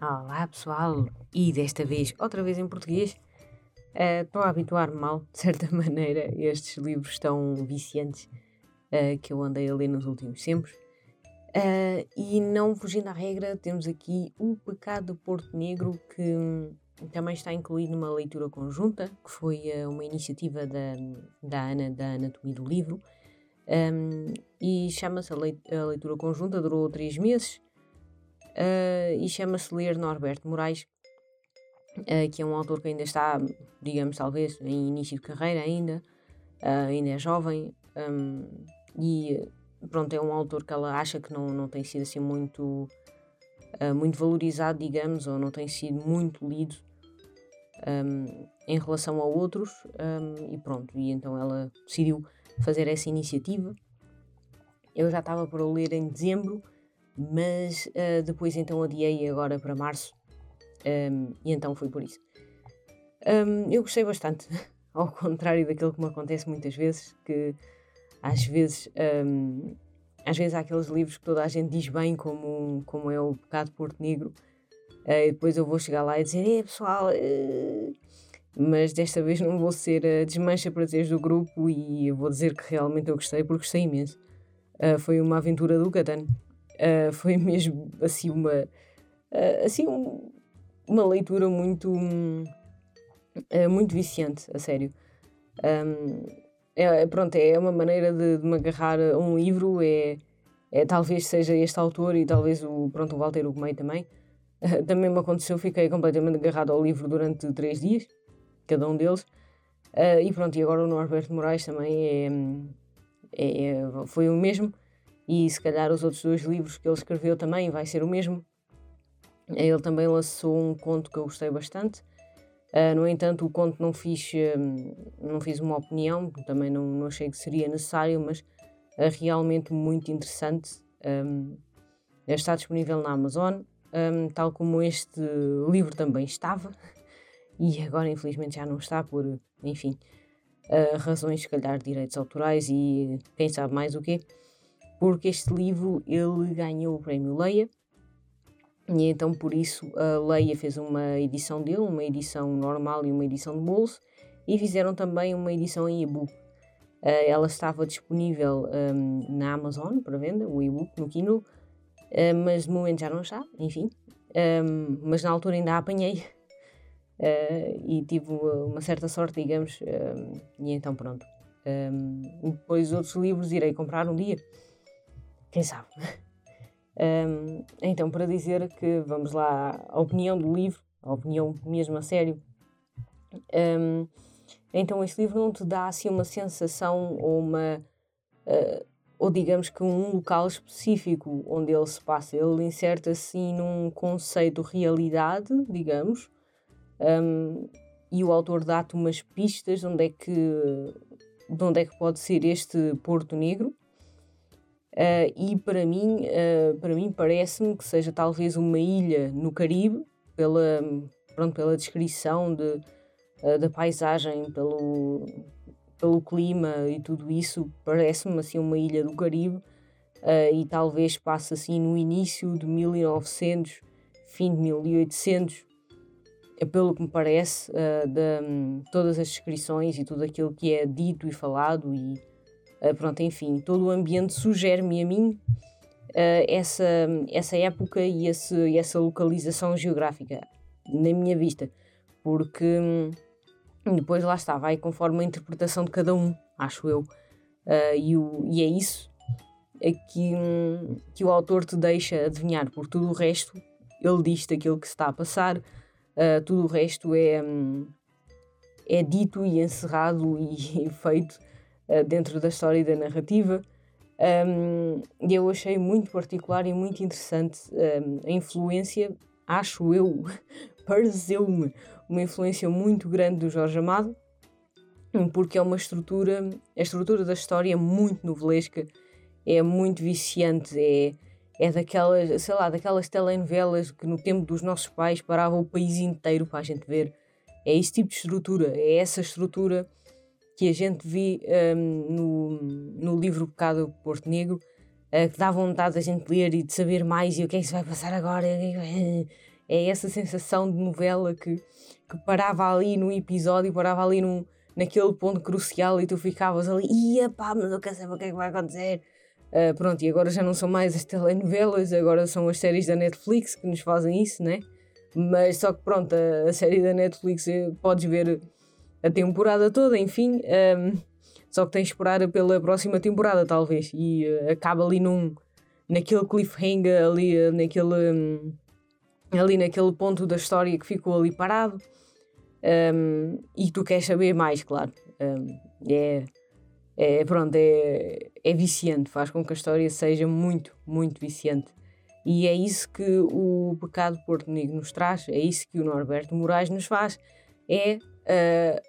Olá pessoal, e desta vez, outra vez em português. Eh, Estou a habituar-me mal, de certa maneira, estes livros tão viciantes uh, que eu andei a ler nos últimos tempos. Uh, e não fugindo à regra, temos aqui O Pecado do Porto Negro, que hum, também está incluído numa leitura conjunta, que foi uma iniciativa da, da Ana, da Anatomia do Livro. Um, e chama-se a leitura conjunta, durou três meses uh, e chama-se Ler Norberto Moraes, uh, que é um autor que ainda está, digamos, talvez em início de carreira ainda, uh, ainda é jovem, um, e pronto, é um autor que ela acha que não, não tem sido assim muito, muito valorizado, digamos, ou não tem sido muito lido um, em relação a outros, um, e pronto, e então ela decidiu fazer essa iniciativa. Eu já estava para ler em dezembro, mas uh, depois então adiei agora para março um, e então foi por isso. Um, eu gostei bastante, ao contrário daquilo que me acontece muitas vezes, que às vezes, um, às vezes há aqueles livros que toda a gente diz bem, como, como é o Pecado Porto Negro, uh, e depois eu vou chegar lá e dizer, é pessoal, uh, mas desta vez não vou ser a desmancha prazeres do grupo e eu vou dizer que realmente eu gostei, porque gostei imenso. Uh, foi uma aventura do Catan. Uh, foi mesmo assim uma uh, assim um, uma leitura muito uh, muito viciante a sério. Um, é, pronto é uma maneira de, de me agarrar a um livro é, é talvez seja este autor e talvez o pronto o Walter Ugumei também. Também me aconteceu fiquei completamente agarrado ao livro durante três dias cada um deles. E pronto e agora o Norberto Moraes também é, é, é foi o mesmo e se calhar os outros dois livros que ele escreveu também vai ser o mesmo. Ele também lançou um conto que eu gostei bastante. Uh, no entanto, o conto não fiz, uh, não fiz uma opinião, também não, não achei que seria necessário, mas é realmente muito interessante. Um, está disponível na Amazon, um, tal como este livro também estava, e agora infelizmente já não está por, enfim, uh, razões, se calhar, de direitos autorais e quem sabe mais o quê porque este livro ele ganhou o prémio Leia e então por isso a Leia fez uma edição dele, uma edição normal e uma edição de bolso e fizeram também uma edição em e-book. Uh, ela estava disponível um, na Amazon para venda, o e-book no Kindle, uh, mas de momento já não está, enfim. Um, mas na altura ainda a apanhei uh, e tive uma certa sorte, digamos, e então pronto. depois outros livros irei comprar um dia. Quem sabe? Um, então, para dizer que, vamos lá, a opinião do livro, a opinião mesmo a sério, um, então este livro não te dá assim uma sensação ou uma. Uh, ou digamos que um local específico onde ele se passa. Ele inserta assim num conceito realidade, digamos, um, e o autor dá-te umas pistas de onde é que de onde é que pode ser este Porto Negro Uh, e para mim, uh, para mim parece-me que seja talvez uma ilha no Caribe, pela, pronto, pela descrição de, uh, da paisagem, pelo, pelo clima e tudo isso, parece-me assim uma ilha do Caribe e talvez passe assim no início de 1900, fim de 1800, é pelo que me parece, de, um, todas as descrições e tudo aquilo que é dito e falado e Uh, pronto, enfim, todo o ambiente sugere-me a mim uh, essa, essa época e esse, essa localização geográfica na minha vista, porque hum, depois lá está, vai conforme a interpretação de cada um, acho eu, uh, e, o, e é isso que, hum, que o autor te deixa adivinhar, porque tudo o resto ele diz daquilo que se está a passar, tudo o resto é, hum, é dito e encerrado e feito uh, dentro da história e da narrativa. Um, e eu achei muito particular e muito interessante um, a influência, acho eu, pareceu-me uma influência muito grande do Jorge Amado, porque é uma estrutura, a estrutura da história é muito novelesca, é muito viciante, é, é daquelas, sei lá, daquelas telenovelas que no tempo dos nossos pais parava o país inteiro para a gente ver. É esse tipo de estrutura, é essa estrutura que a gente vê um, no, no livro Pecado Porto Negro, uh, que dá vontade da gente ler e de saber mais e o que é que se vai passar agora. é essa sensação de novela que, que parava ali no episódio, parava ali num, naquele ponto crucial e tu ficavas ali, ia pá, mas eu quero saber o que é que vai acontecer. Uh, pronto, e agora já não são mais as telenovelas, agora são as séries da Netflix que nos fazem isso, né? Mas só que pronto, a, a série da Netflix eh, podes ver a temporada toda, enfim. Um, só que tens de esperar pela próxima temporada, talvez. E uh, acaba ali num. naquele cliffhanger, ali, uh, naquele. Um, ali naquele ponto da história que ficou ali parado. Um, e tu queres saber mais, claro. É, é, pronto, é, é viciante, faz com que a história seja muito, muito viciante. E é isso que o Pecado Porto Negro nos traz, é isso que o Norberto Moraes nos faz, é uh,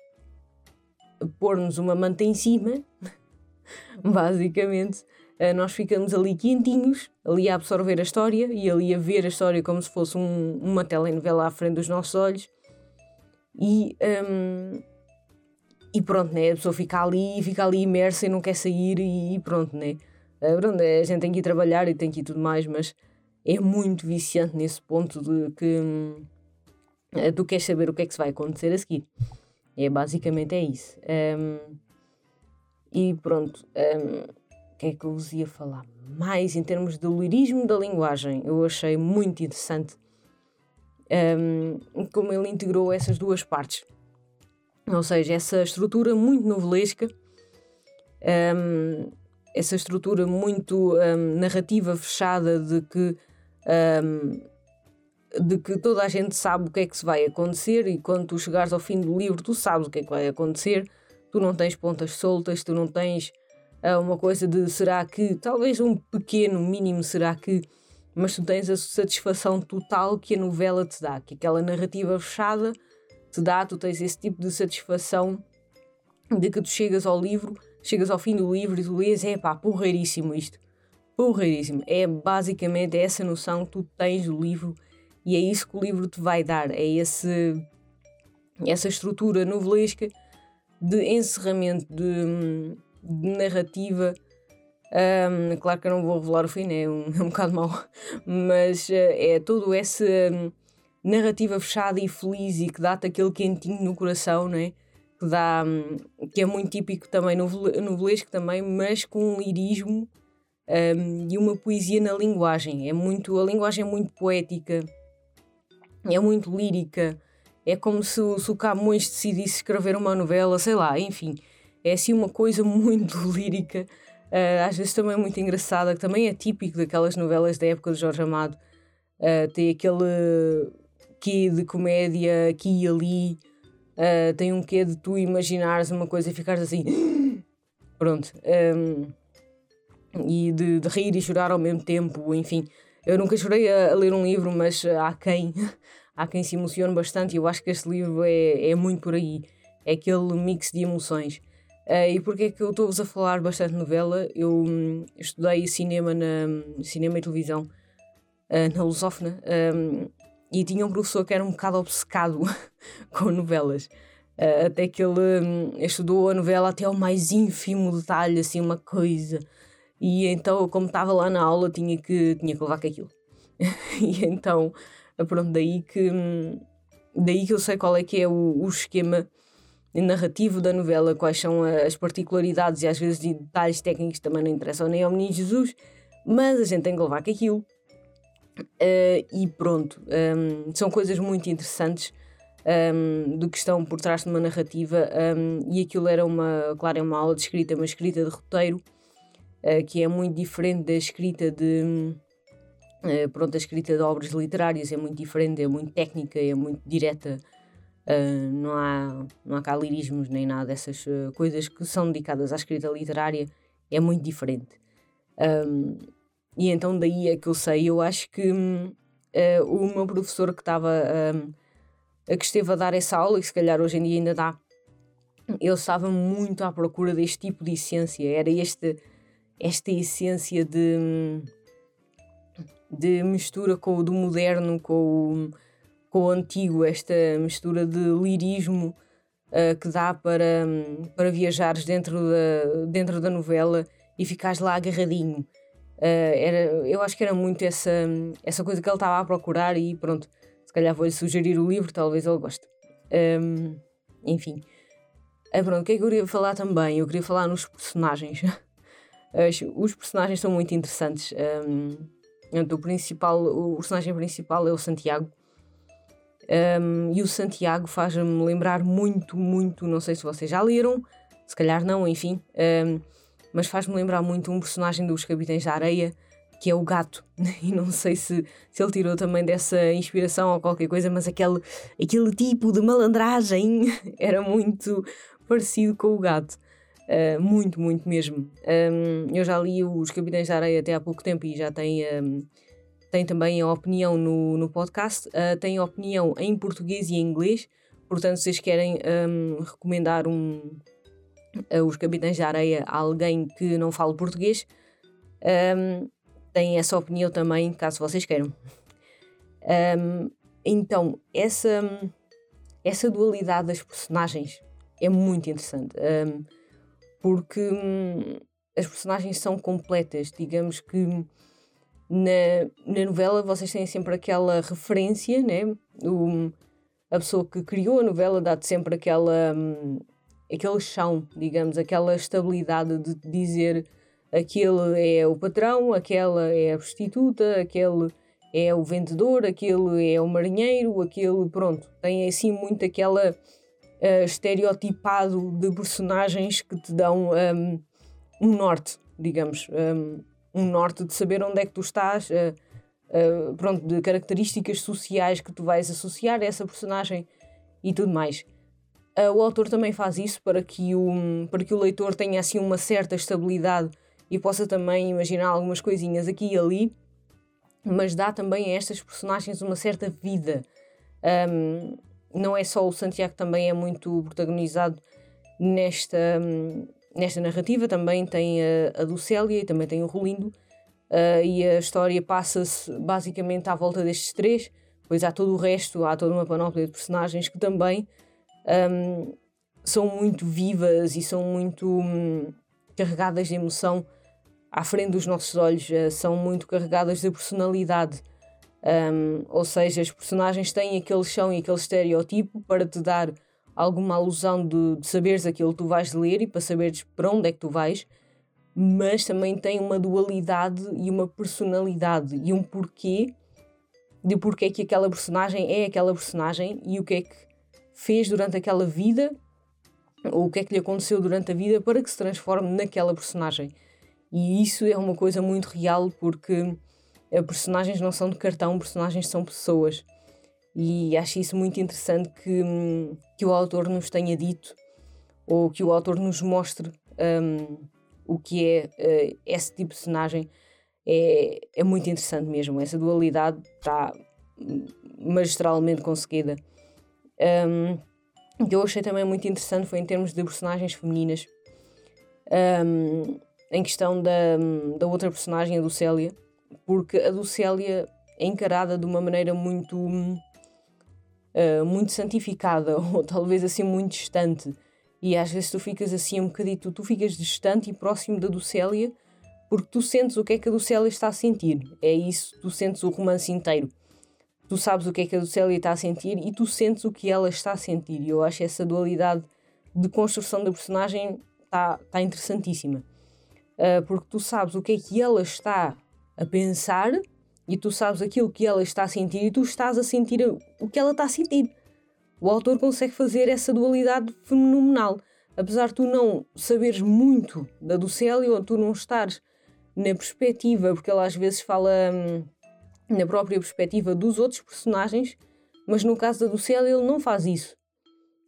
pôr-nos uma manta em cima, basicamente, uh, nós ficamos ali quentinhos, ali a absorver a história e ali a ver a história como se fosse um, uma telenovela à frente dos nossos olhos e, um, e pronto, né? A pessoa fica ali, fica ali imersa e não quer sair e, pronto, né? Uh, pronto, a gente tem que ir trabalhar e tem que ir tudo mais, mas é muito viciante nesse ponto de que uh, tu queres saber o que é que se vai acontecer a seguir. É, basicamente é isso. Um, e pronto, um, o que é que eu vos ia falar? Mais em termos de lirismo da linguagem, eu achei muito interessante um, como ele integrou essas duas partes. Ou seja, essa estrutura muito novelesca, um, essa estrutura muito um, narrativa fechada de que, de que toda a gente sabe o que é que se vai acontecer e quando tu chegares ao fim do livro tu sabes o que é que vai acontecer, tu não tens pontas soltas, tu não tens uh, uma coisa de será que, talvez um pequeno mínimo será que mas tu tens a satisfação total que a novela te dá, que aquela narrativa fechada te dá, tu tens esse tipo de satisfação de que tu chegas ao livro, chegas ao fim do livro e tu lês, é pá, porreiríssimo isto, porreiríssimo. É basicamente essa noção que tu tens do livro e é isso que o livro te vai dar, é esse, essa estrutura novelesca de encerramento, de, de narrativa um, claro que eu não vou revelar o fim, né? é um, é um bocado mau, mas uh, é todo essa um, narrativa fechada e feliz e que dá-te aquele quentinho no coração, né? que, dá, um, que é muito típico também novelesco também, mas com um lirismo e uma poesia na linguagem. É muito, a linguagem é muito poética, é muito lírica, é como se, se o Camões decidisse escrever uma novela, sei lá, enfim, é assim uma coisa muito lírica Uh, às vezes também é muito engraçada, que também é típico daquelas novelas da época de Jorge Amado. Uh, tem aquele quê de comédia aqui e ali, uh, tem um quê de tu imaginares uma coisa e ficares assim. Pronto. Um, e de, de, rir e chorar ao mesmo tempo, enfim. Eu nunca chorei a, a ler um livro, mas há quem, há quem se emocione bastante e eu acho que este livro é, é muito por aí. É aquele mix de emoções. Uh, e porquê é que eu estou-vos a falar bastante novela? Eu um, estudei cinema, na, cinema e televisão uh, na Lusófona um, e tinha um professor que era um bocado obcecado com novelas. Uh, até que ele um, estudou a novela até ao mais ínfimo detalhe, assim, uma coisa. E então, como estava lá na aula, tinha que, tinha que levar com aquilo. e então, pronto, daí que, hum, daí que eu sei qual é que é o, o esquema narrativo da novela, quais são as particularidades e às vezes detalhes técnicos também não interessam nem ao menino Jesus, mas a gente tem que levar com aquilo. Uh, e pronto, um, são coisas muito interessantes um, do que estão por trás de uma narrativa um, e aquilo era uma, claro, é uma aula de escrita, uma escrita de roteiro uh, que é muito diferente da escrita de uh, pronto, a escrita de obras literárias é muito diferente, é muito técnica, é muito direta Uh, não, há, não há cá lirismos nem nada dessas coisas que são dedicadas à escrita literária, é muito diferente. Um, e então daí é que eu sei, eu acho que uh, o meu professor que estava um, que esteve a dar essa aula, e se calhar hoje em dia ainda dá, ele estava muito à procura deste tipo de essência, era este, esta essência de, de mistura com o do moderno, com o com o antigo, esta mistura de lirismo uh, que dá para, para viajares dentro da, dentro da novela e ficares lá agarradinho. Uh, era, eu acho que era muito essa, essa coisa que ele estava a procurar e pronto, Se calhar vou-lhe sugerir o livro, talvez ele goste. Um, enfim. Ah, pronto, o que é que eu queria falar também? Eu queria falar nos personagens. Os personagens são muito interessantes. Um, o, principal, o personagem principal é o Santiago. Um, e o Santiago faz-me lembrar muito, muito, não sei se vocês já leram, se calhar não, enfim, um, mas faz-me lembrar muito um personagem dos Capitães da Areia, que é o gato. E não sei se, se ele tirou também dessa inspiração ou qualquer coisa, mas aquele, aquele tipo de malandragem era muito parecido com o gato. Uh, muito, muito mesmo. Um, eu já li os Capitães da Areia até há pouco tempo e já tem, um, tem também a opinião no, no podcast. Uh, tem opinião em português e em inglês. Portanto, se vocês querem um, recomendar um, uh, os Capitães da Areia a alguém que não fala português, tem essa opinião também, caso vocês queiram. Então, essa, essa dualidade das personagens é muito interessante. Um, porque hum, as personagens são completas. Digamos que na, na novela vocês têm sempre aquela referência, né? O, a pessoa que criou a novela dá-te sempre aquela, hum, aquele chão, digamos, aquela estabilidade de dizer aquele é o patrão, aquela é a prostituta, aquele é o vendedor, aquele é o marinheiro, aquele, pronto, tem assim muito aquela uh, estereotipado de personagens que te dão um, um norte, digamos, um, um, norte de saber onde é que tu estás, uh, uh, pronto, de características sociais que tu vais associar a essa personagem e tudo mais. o autor também faz isso para que, o, para que o leitor tenha assim uma certa estabilidade e possa também imaginar algumas coisinhas aqui e ali, mas dá também a estas personagens uma certa vida. Um, não é só o Santiago, também é muito protagonizado nesta, nesta narrativa. Também tem a, a Lucélia e também tem o Rolindo. Uh, e a história passa-se basicamente à volta destes três. Pois há todo o resto, há toda uma panóplia de personagens que também um, são muito vivas e são muito um, carregadas de emoção à frente dos nossos olhos, uh, são muito carregadas de personalidade. Um, ou seja, os personagens têm aquele chão e aquele estereotipo para te dar alguma alusão de, de saberes aquilo que tu vais ler e para saberes para onde é que tu vais, mas também tem uma dualidade e uma personalidade e um porquê de porquê é que aquela personagem é aquela personagem e o que é que fez durante aquela vida ou o que é que lhe aconteceu durante a vida para que se transforme naquela personagem. E isso é uma coisa muito real porque personagens não são de cartão, personagens são pessoas. E acho isso muito interessante que, hum, que o autor nos tenha dito, ou que o autor nos mostre um, o que é uh, esse tipo de personagem. É, é muito interessante mesmo. Essa dualidade está magistralmente conseguida. Um, o que eu achei também muito interessante foi em termos de personagens femininas. Um, em questão da, da outra personagem, a do Célia porque a Lucélia é encarada de uma maneira muito uh, muito santificada ou talvez assim muito distante. E às vezes tu ficas assim um bocadito, tu ficas distante e próximo da Lucélia porque tu sentes o que é que a Lucélia está a sentir. É isso, tu sentes o romance inteiro. Tu sabes o que é que a Lucélia está a sentir e tu sentes o que ela está a sentir. E eu acho essa dualidade de construção da personagem está tá interessantíssima. Uh, porque tu sabes o que é que ela está a pensar e tu sabes aquilo que ela está a sentir e tu estás a sentir o que ela está a sentir. O autor consegue fazer essa dualidade fenomenal. Apesar de tu não saberes muito da Ducélia ou tu não estares na perspectiva, porque ela às vezes fala hum, na própria perspectiva dos outros personagens, mas no caso da Ducélia ele não faz isso.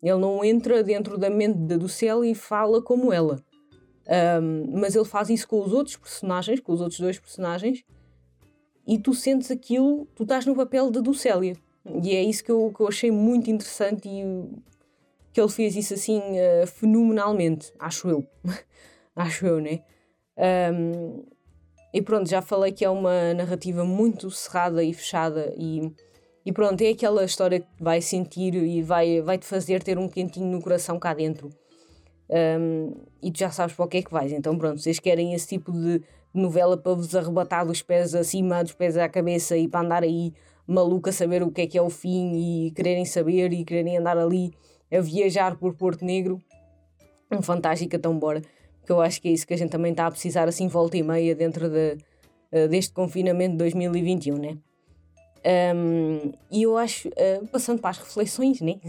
Ele não entra dentro da mente da Ducélia e fala como ela. Um, mas ele faz isso com os outros personagens, com os outros dois personagens, e tu sentes aquilo, tu estás no papel da Ducélia. E é isso que eu, que eu achei muito interessante e que ele fez isso assim uh, fenomenalmente, acho eu. acho eu, né? Um, e pronto, já falei que é uma narrativa muito cerrada e fechada e, e pronto, é aquela história que vai sentir e vai, vai te fazer ter um quentinho no coração cá dentro um, e tu já sabes para o que é que vais. Então, pronto, vocês querem esse tipo de novela para vos arrebatar dos pés acima, dos pés à cabeça e para andar aí maluco a saber o que é que é o fim e quererem saber e quererem andar ali a viajar por Porto Negro. Um fantástico, então bora. Porque eu acho que é isso que a gente também está a precisar assim volta e meia dentro de, uh, deste confinamento de 2021, né? Um, e eu acho, uh, passando para as reflexões, né?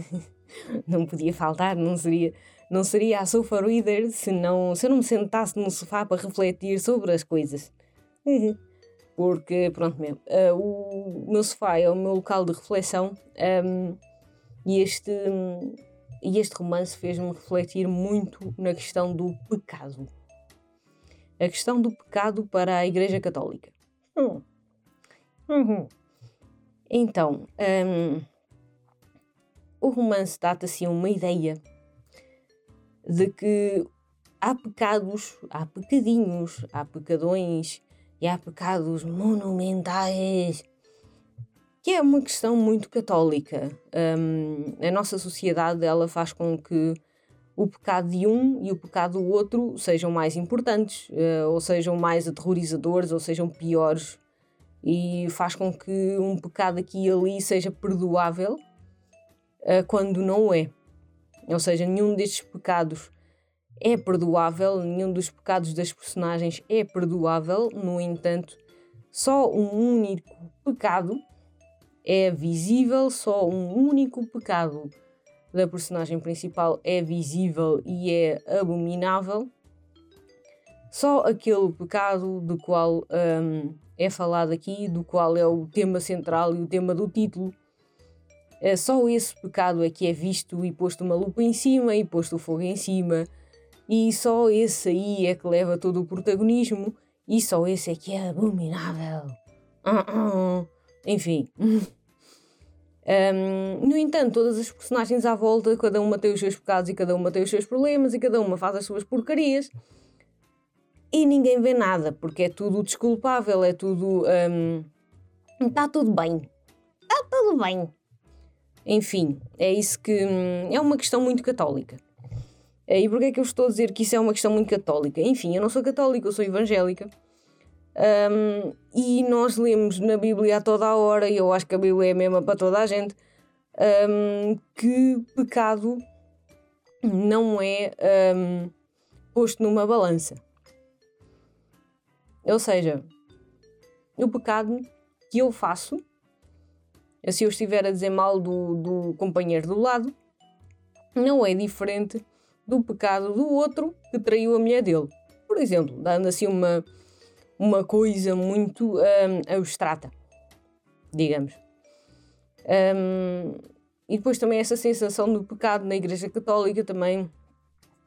não podia faltar, não seria, não seria a sofa reader se, não, se eu não me sentasse no sofá para refletir sobre as coisas. Porque, pronto mesmo, uh, o meu sofá é o meu local de reflexão um, e este, e este romance fez-me refletir muito na questão do pecado. A questão do pecado para a Igreja Católica. Hum. Uhum. Então, um, o romance dá-te assim uma ideia de que há pecados, há pecadinhos, há pecadões e há pecados monumentais, que é uma questão muito católica. Um, a nossa sociedade ela faz com que o pecado de um e o pecado do outro sejam mais importantes, uh, ou sejam mais aterrorizadores, ou sejam piores, e faz com que um pecado aqui e ali seja perdoável uh, quando não é. Ou seja, nenhum destes pecados é perdoável, nenhum dos pecados das personagens é perdoável, no entanto, só um único pecado é visível, só um único pecado da personagem principal é visível e é abominável. Só aquele pecado do qual um, é falado aqui, do qual é o tema central e o tema do título, só esse pecado é que é visto e posto uma lupa em cima e posto o fogo em cima, e só esse aí é que leva todo o protagonismo, e só esse é que é abominável. Uh -uh. Enfim. Um, no entanto, todas as personagens à volta, cada uma tem os seus pecados e cada uma tem os seus problemas e cada uma faz as suas porcarias e ninguém vê nada porque é tudo desculpável, é tudo. Está um, tudo bem. Está tudo bem. Enfim, é isso que. Hum, é uma questão muito católica. E porquê é que eu estou a dizer que isso é uma questão muito católica? Enfim, eu não sou católica, eu sou evangélica. Um, e nós lemos na Bíblia a toda a hora, e eu acho que a Bíblia é a mesma para toda a gente, um, que pecado não é um, posto numa balança. Ou seja, o pecado que eu faço, se eu estiver a dizer mal do, do companheiro do lado, não é diferente do pecado do outro que traiu a mulher dele. Por exemplo, dando assim uma, uma coisa muito um, abstrata, digamos. Um, e depois também essa sensação do pecado na Igreja Católica também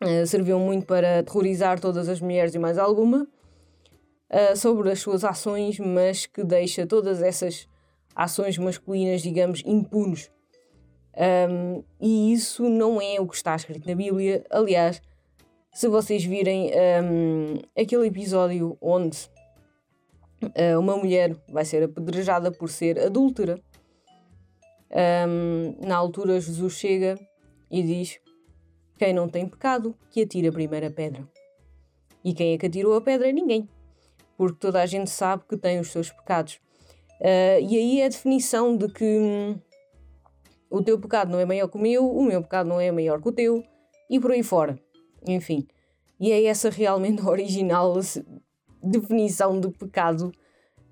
uh, serviu muito para aterrorizar todas as mulheres e mais alguma uh, sobre as suas ações, mas que deixa todas essas ações masculinas, digamos, impunes. Um, e isso não é o que está escrito na Bíblia. Aliás, se vocês virem um, aquele episódio onde uh, uma mulher vai ser apedrejada por ser adúltera. Um, na altura, Jesus chega e diz: Quem não tem pecado, que atire a primeira pedra. E quem é que atirou a pedra? Ninguém, porque toda a gente sabe que tem os seus pecados. Uh, e aí é a definição de que hum, o teu pecado não é maior que o meu, o meu pecado não é maior que o teu, e por aí fora. Enfim. E é essa realmente a original definição de pecado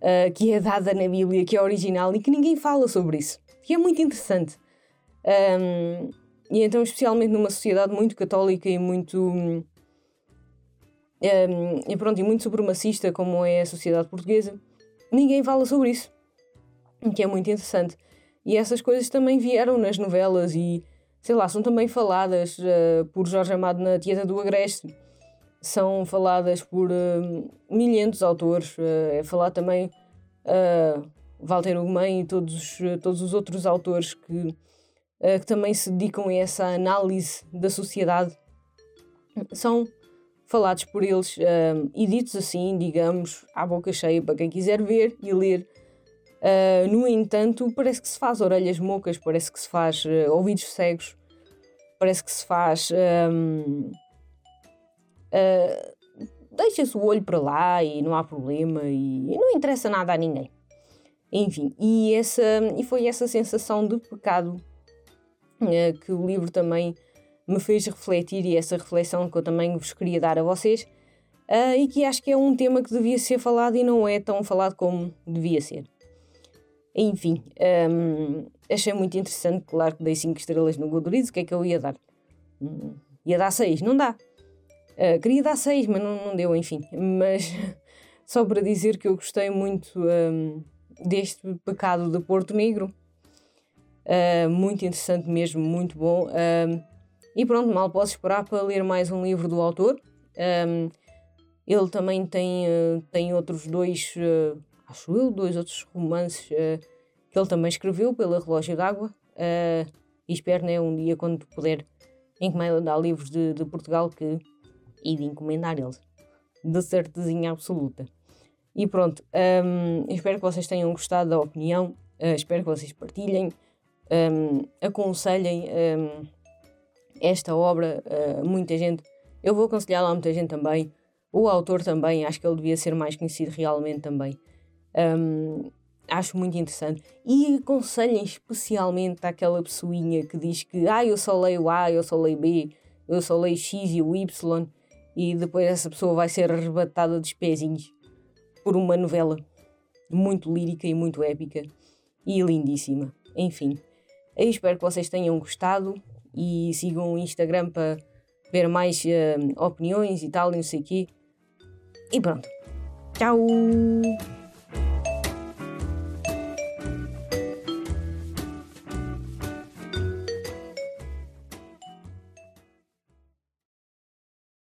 uh, que é dada na Bíblia, que é original e que ninguém fala sobre isso. E é muito interessante. Um, e então, especialmente numa sociedade muito católica e muito. Um, e pronto, e muito supremacista como é a sociedade portuguesa, ninguém fala sobre isso. Que é muito interessante. E essas coisas também vieram nas novelas e, sei lá, são também faladas uh, por Jorge Amado na Tieta do Agreste são faladas por uh, milhentos autores. Uh, é falar também uh, Walter Ugman e todos, todos os outros autores que, que também se dedicam a essa análise da sociedade. São falados por eles e ditos assim, digamos, à boca cheia para quem quiser ver e ler. No entanto, parece que se faz orelhas mocas, parece que se faz ouvidos cegos, parece que se faz. Um, uh, deixa-se o olho para lá e não há problema e, e, não interessa nada a ninguém. Enfim, e, essa, e foi essa sensação de pecado uh, que o livro também me fez refletir e essa reflexão que eu também vos queria dar a vocês uh, e que acho que é um tema que devia ser falado e não é tão falado como devia ser. Enfim, um, achei muito interessante, claro que dei 5 estrelas no Goodreads, o que é que eu ia dar? Hum, ia dar 6, não dá. Uh, queria dar 6, mas não, não, deu, enfim. Mas só para dizer que eu gostei muito um, deste pecado de Porto Negro. Uh, muito interessante mesmo, muito bom. Uh, e pronto, mal posso esperar para ler mais um livro do autor. Um, ele também tem, tem outros dois, acho eu, dois outros romances que ele também escreveu pela Relógio d'Água. e espero, né, um dia, quando puder encomendar livros de, de Portugal, que e de encomendar eles. De certezinha absoluta. E pronto, um, espero que vocês tenham gostado da opinião, uh, espero que vocês partilhem, um, aconselhem um, esta obra a uh, muita gente. Eu vou aconselhar lá a muita gente também. O autor também, acho que ele devia ser mais conhecido realmente também. Um, acho muito interessante. E aconselhem especialmente àquela pessoinha que diz que ah, eu só leio A, eu só leio B, eu só leio X e o Y, e depois essa pessoa vai ser arrebatada dos pezinhos por uma novela muito lírica e muito épica e lindíssima. Enfim, eu espero que vocês tenham gostado e sigam o Instagram para ver mais uh, opiniões e tal, não sei o quê. E pronto. Tchau!